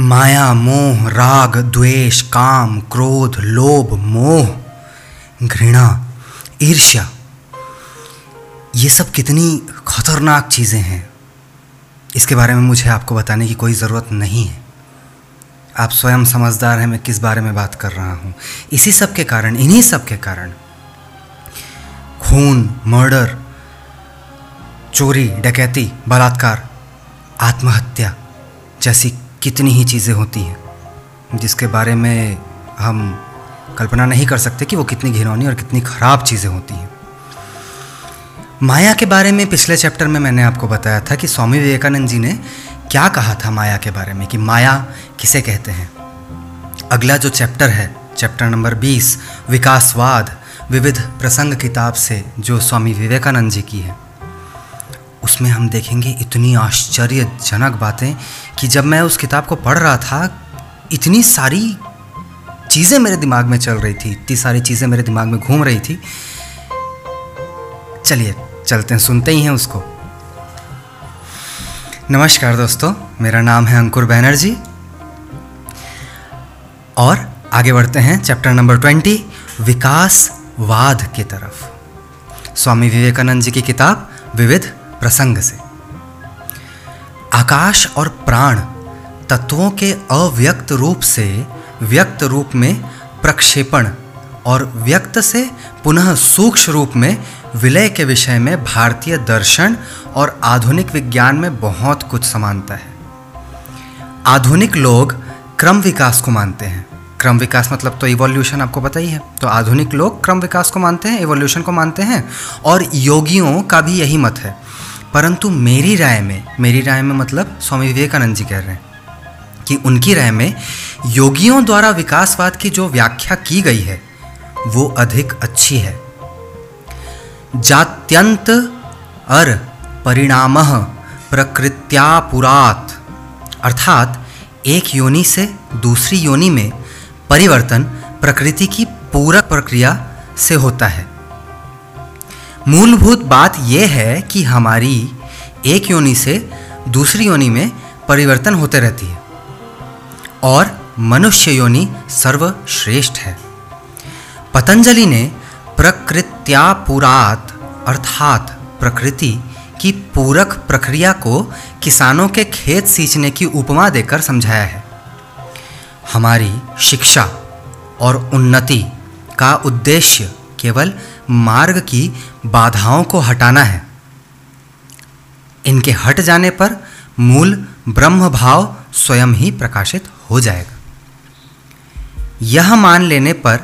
माया, मोह, राग, द्वेष, काम, क्रोध, लोभ, मोह, घृणा, ईर्ष्या, ये सब कितनी खतरनाक चीज़ें हैं। इसके बारे में मुझे आपको बताने की कोई ज़रूरत नहीं है। आप स्वयं समझदार हैं, मैं किस बारे में बात कर रहा हूँ। इसी सब के कारण, इन्हीं सब के कारण, खून, मर्डर, चोरी, डकैती, बलात्कार, आत्महत्या जैसी कितनी ही चीज़ें होती हैं, जिसके बारे में हम कल्पना नहीं कर सकते कि वो कितनी घिनौनी और कितनी ख़राब चीज़ें होती हैं। माया के बारे में पिछले चैप्टर में मैंने आपको बताया था कि स्वामी विवेकानंद जी ने क्या कहा था माया के बारे में, कि माया किसे कहते हैं। अगला जो चैप्टर है, चैप्टर नंबर 20 विकासवाद, विविध प्रसंग किताब से, जो स्वामी विवेकानंद जी की है। उसमें हम देखेंगे इतनी आश्चर्यजनक बातें कि जब मैं उस किताब को पढ़ रहा था, इतनी सारी चीज़ें मेरे दिमाग में चल रही थी, इतनी सारी चीज़ें मेरे दिमाग में घूम रही थी। चलिए, चलते हैं, सुनते ही हैं उसको। नमस्कार दोस्तों, मेरा नाम है अंकुर बैनर्जी। और आगे बढ़ते हैं, चैप्टर नंबर ट्वेंटी, विकासवाद की तरफ़। स्वामी विवेकानंद जी की किताब, विविध प्रसंग से। आकाश और प्राण तत्वों के अव्यक्त रूप से व्यक्त रूप में प्रक्षेपण और व्यक्त से पुनः सूक्ष्म रूप में विलय के विषय में भारतीय दर्शन और आधुनिक विज्ञान में बहुत कुछ समानता है। आधुनिक लोग क्रम विकास को मानते हैं। क्रम विकास मतलब तो इवोल्यूशन आपको पता ही है। तो आधुनिक लोग क्रम विकास को मानते हैं इवोल्यूशन को मानते हैं और योगियों का भी यही मत है। परंतु मेरी राय में, मेरी राय में मतलब स्वामी विवेकानंद जी कह रहे हैं कि उनकी राय में योगियों द्वारा विकासवाद की जो व्याख्या की गई है, वो अधिक अच्छी है। जात्यंत अर परिणाम प्रकृत्यापुरात अर्थात, एक योनि से दूसरी योनि में परिवर्तन प्रकृति की पूरक प्रक्रिया से होता है। मूलभूत बात यह है कि हमारी एक योनि से दूसरी योनि में परिवर्तन होते रहती है और मनुष्य योनि सर्वश्रेष्ठ है। पतंजलि ने प्रकृत्यापुरात अर्थात प्रकृति की पूरक प्रक्रिया को किसानों के खेत सींचने की उपमा देकर समझाया है। हमारी शिक्षा और उन्नति का उद्देश्य केवल मार्ग की बाधाओं को हटाना है। इनके हट जाने पर मूल ब्रह्म भाव स्वयं ही प्रकाशित हो जाएगा। यह मान लेने पर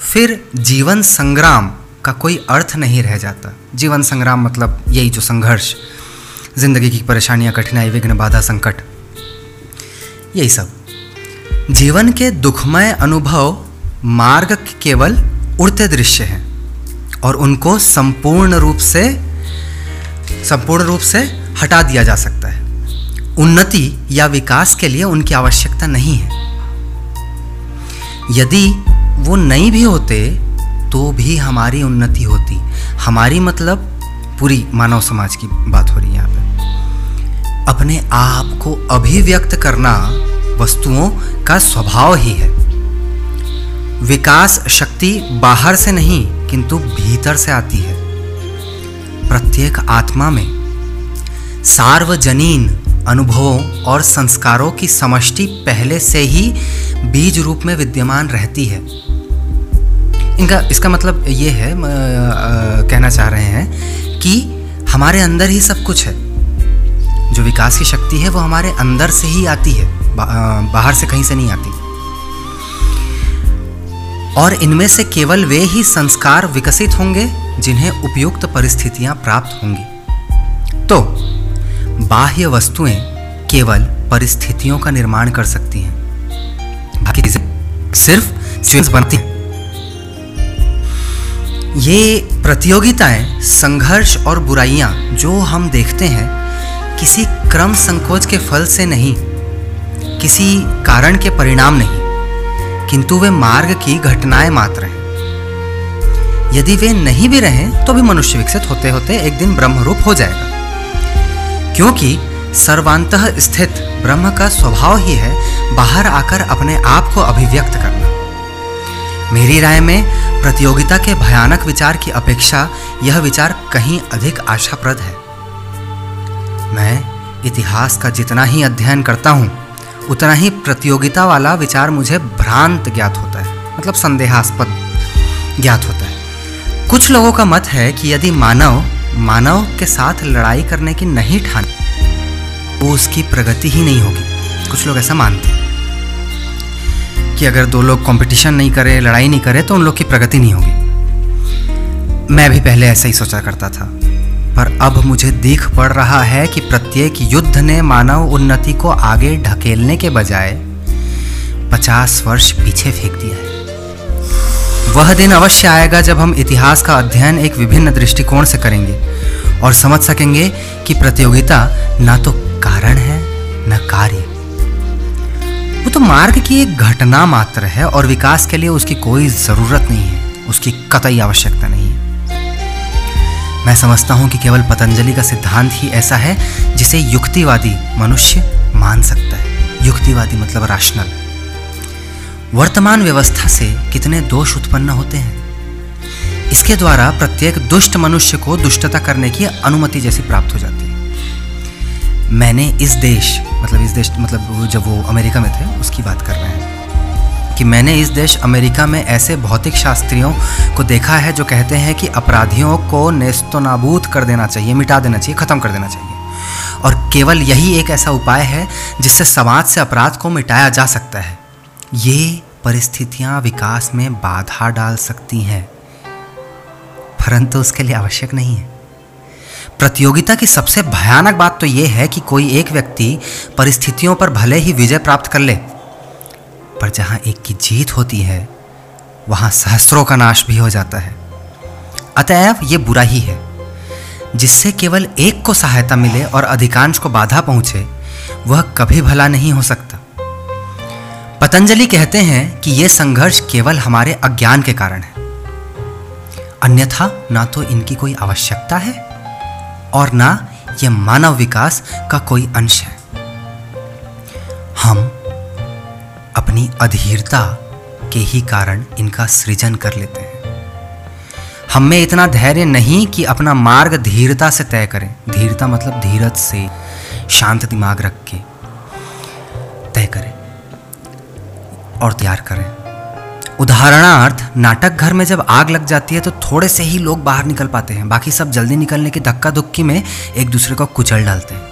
फिर जीवन संग्राम का कोई अर्थ नहीं रह जाता। जीवन संग्राम मतलब यही जो संघर्ष, ज़िंदगी की परेशानियाँ, कठिनाई, विघ्न, बाधा, संकट, यही सब। जीवन के दुखमय अनुभव मार्ग केवल उड़ते दृश्य हैं और उनको संपूर्ण रूप से, संपूर्ण रूप से हटा दिया जा सकता है। उन्नति या विकास के लिए उनकी आवश्यकता नहीं है। यदि वो नहीं भी होते तो भी हमारी उन्नति होती। हमारी मतलब पूरी मानव समाज की बात हो रही है यहाँ पे। अपने आप को अभिव्यक्त करना वस्तुओं का स्वभाव ही है। विकास शक्ति बाहर से नहीं किंतु भीतर से आती है। प्रत्येक आत्मा में सार्वजनीन अनुभवों और संस्कारों की समष्टि पहले से ही बीज रूप में विद्यमान रहती है। इनका इसका मतलब ये है आ, आ, कहना चाह रहे हैं कि हमारे अंदर ही सब कुछ है। जो विकास की शक्ति है वो हमारे अंदर से ही आती है बा, आ, बाहर से कहीं से नहीं आती। और इनमें से केवल वे ही संस्कार विकसित होंगे जिन्हें उपयुक्त परिस्थितियाँ प्राप्त होंगी। तो बाह्य वस्तुएँ केवल परिस्थितियों का निर्माण कर सकती हैं। बाकी चीज़ें सिर्फ़ बनती हैं। ये प्रतियोगिताएँ, संघर्ष और बुराइयाँ जो हम देखते हैं, किसी क्रम संकोच के फल से नहीं, किसी कारण के परिणाम नहीं। किंतु वे मार्ग की घटनाएँ मात्र हैं। यदि वे नहीं भी रहें तो भी मनुष्य विकसित होते होते एक दिन ब्रह्मरूप हो जाएगा। क्योंकि सर्वांत स्थित ब्रह्म का स्वभाव ही है बाहर आकर अपने आप को अभिव्यक्त करना। मेरी राय में, प्रतियोगिता के भयानक विचार की अपेक्षा यह विचार कहीं अधिक आशाप्रद है। मैं इतिहास का जितना ही अध्ययन करता हूँ उतना ही प्रतियोगिता वाला विचार मुझे भ्रांत ज्ञात होता है। मतलब संदेहास्पद ज्ञात होता है। कुछ लोगों का मत है कि यदि मानव मानव के साथ लड़ाई करने की नहीं ठान तो उसकी प्रगति ही नहीं होगी। कुछ लोग ऐसा मानते हैं कि अगर दो लोग कंपटीशन नहीं करें, लड़ाई नहीं करें तो उन लोग की प्रगति नहीं होगी। मैं भी पहले ऐसा ही सोचा करता था। पर अब मुझे दिख पड़ रहा है कि प्रत्येक युद्ध ने मानव उन्नति को आगे ढकेलने के बजाय पचास वर्ष पीछे फेंक दिया है। वह दिन अवश्य आएगा जब हम इतिहास का अध्ययन एक विभिन्न दृष्टिकोण से करेंगे और समझ सकेंगे कि प्रतियोगिता ना तो कारण है, न कार्य। वो तो मार्ग की एक घटना मात्र है और विकास के लिए उसकी कोई ज़रूरत नहीं है, उसकी कतई आवश्यकता नहीं है। मैं समझता हूँ कि केवल पतंजलि का सिद्धांत ही ऐसा है जिसे युक्तिवादी मनुष्य मान सकता है। युक्तिवादी मतलब राशनल वर्तमान व्यवस्था से कितने दोष उत्पन्न होते हैं? इसके द्वारा प्रत्येक दुष्ट मनुष्य को दुष्टता करने की अनुमति जैसी प्राप्त हो जाती है। मैंने इस देश मतलब इस देश मतलब जब वो अमेरिका में थे, उसकी बात कर रहे हैं। कि मैंने इस देश अमेरिका में ऐसे भौतिक शास्त्रियों को देखा है जो कहते हैं कि अपराधियों को नेस्तो नाबूद कर देना चाहिए, मिटा देना चाहिए, ख़त्म कर देना चाहिए। और केवल यही एक ऐसा उपाय है जिससे समाज से अपराध को मिटाया जा सकता है। ये परिस्थितियाँ विकास में बाधा डाल सकती हैं, परंतु उसके लिए आवश्यक नहीं है। प्रतियोगिता की सबसे भयानक बात तो यह है कि कोई एक व्यक्ति परिस्थितियों पर भले ही विजय प्राप्त कर ले पर जहाँ एक की जीत होती है, वहाँ सहस्त्रों का नाश भी हो जाता है। अतएव यह बुरा ही है। जिससे केवल एक को सहायता मिले और अधिकांश को बाधा पहुँचे, वह कभी भला नहीं हो सकता। पतंजलि कहते हैं कि यह संघर्ष केवल हमारे अज्ञान के कारण है। अन्यथा ना तो इनकी कोई आवश्यकता है, और ना यह मानव विकास का कोई अंश है। हम अपनी अधीरता के ही कारण इनका सृजन कर लेते हैं। हम में इतना धैर्य नहीं कि अपना मार्ग धीरता से तय करें। धीरता मतलब धीरज से शांत दिमाग रख के तय करें और तैयार करें। उदाहरणार्थ, नाटक घर में जब आग लग जाती है तो थोड़े से ही लोग बाहर निकल पाते हैं। बाकी सब जल्दी निकलने की धक्का धुक्की में एक दूसरे को कुचल डालते हैं।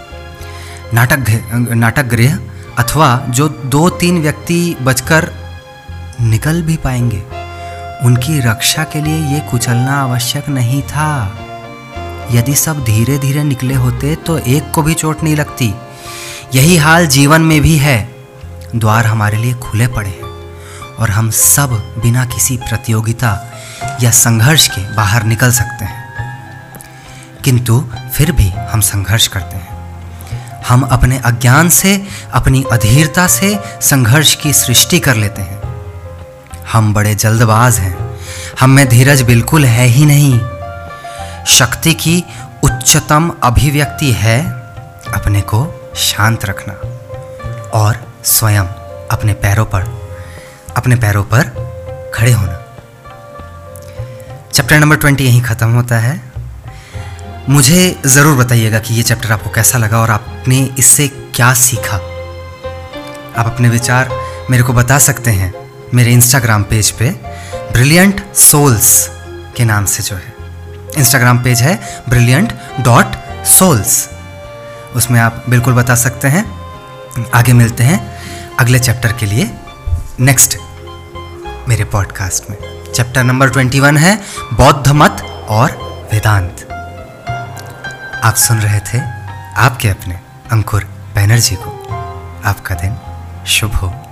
नाटक नाटक गृह अथवा जो दो तीन व्यक्ति बचकर निकल भी पाएँगे, उनकी रक्षा के लिए ये कुचलना आवश्यक नहीं था। यदि सब धीरे धीरे निकले होते तो एक को भी चोट नहीं लगती। यही हाल जीवन में भी है। द्वार हमारे लिए खुले पड़े हैं, और हम सब बिना किसी प्रतियोगिता या संघर्ष के बाहर निकल सकते हैं। किंतु फिर भी हम संघर्ष करते हैं। हम अपने अज्ञान से, अपनी अधीरता से संघर्ष की सृष्टि कर लेते हैं। हम बड़े जल्दबाज हैं। हम में धीरज बिल्कुल है ही नहीं। शक्ति की उच्चतम अभिव्यक्ति है अपने को शांत रखना और स्वयं अपने पैरों पर, अपने पैरों पर खड़े होना। चैप्टर नंबर ट्वेंटी यहीं ख़त्म होता है। मुझे ज़रूर बताइएगा कि ये चैप्टर आपको कैसा लगा और आपने इससे क्या सीखा? आप अपने विचार मेरे को बता सकते हैं। मेरे इंस्टाग्राम पेज पे ब्रिलियंट सोल्स के नाम से जो है। इंस्टाग्राम पेज है ब्रिलियंट डॉट सोल्स उसमें आप बिल्कुल बता सकते हैं। आगे मिलते हैं अगले चैप्टर के लिए नेक्स्ट मेरे पॉडकास्ट में। चैप्टर नंबर ट्वेंटी वन है बौद्ध मत और वेदांत। आप सुन रहे थे आपके अपने अंकुर बैनर्जी को। आपका दिन शुभ हो।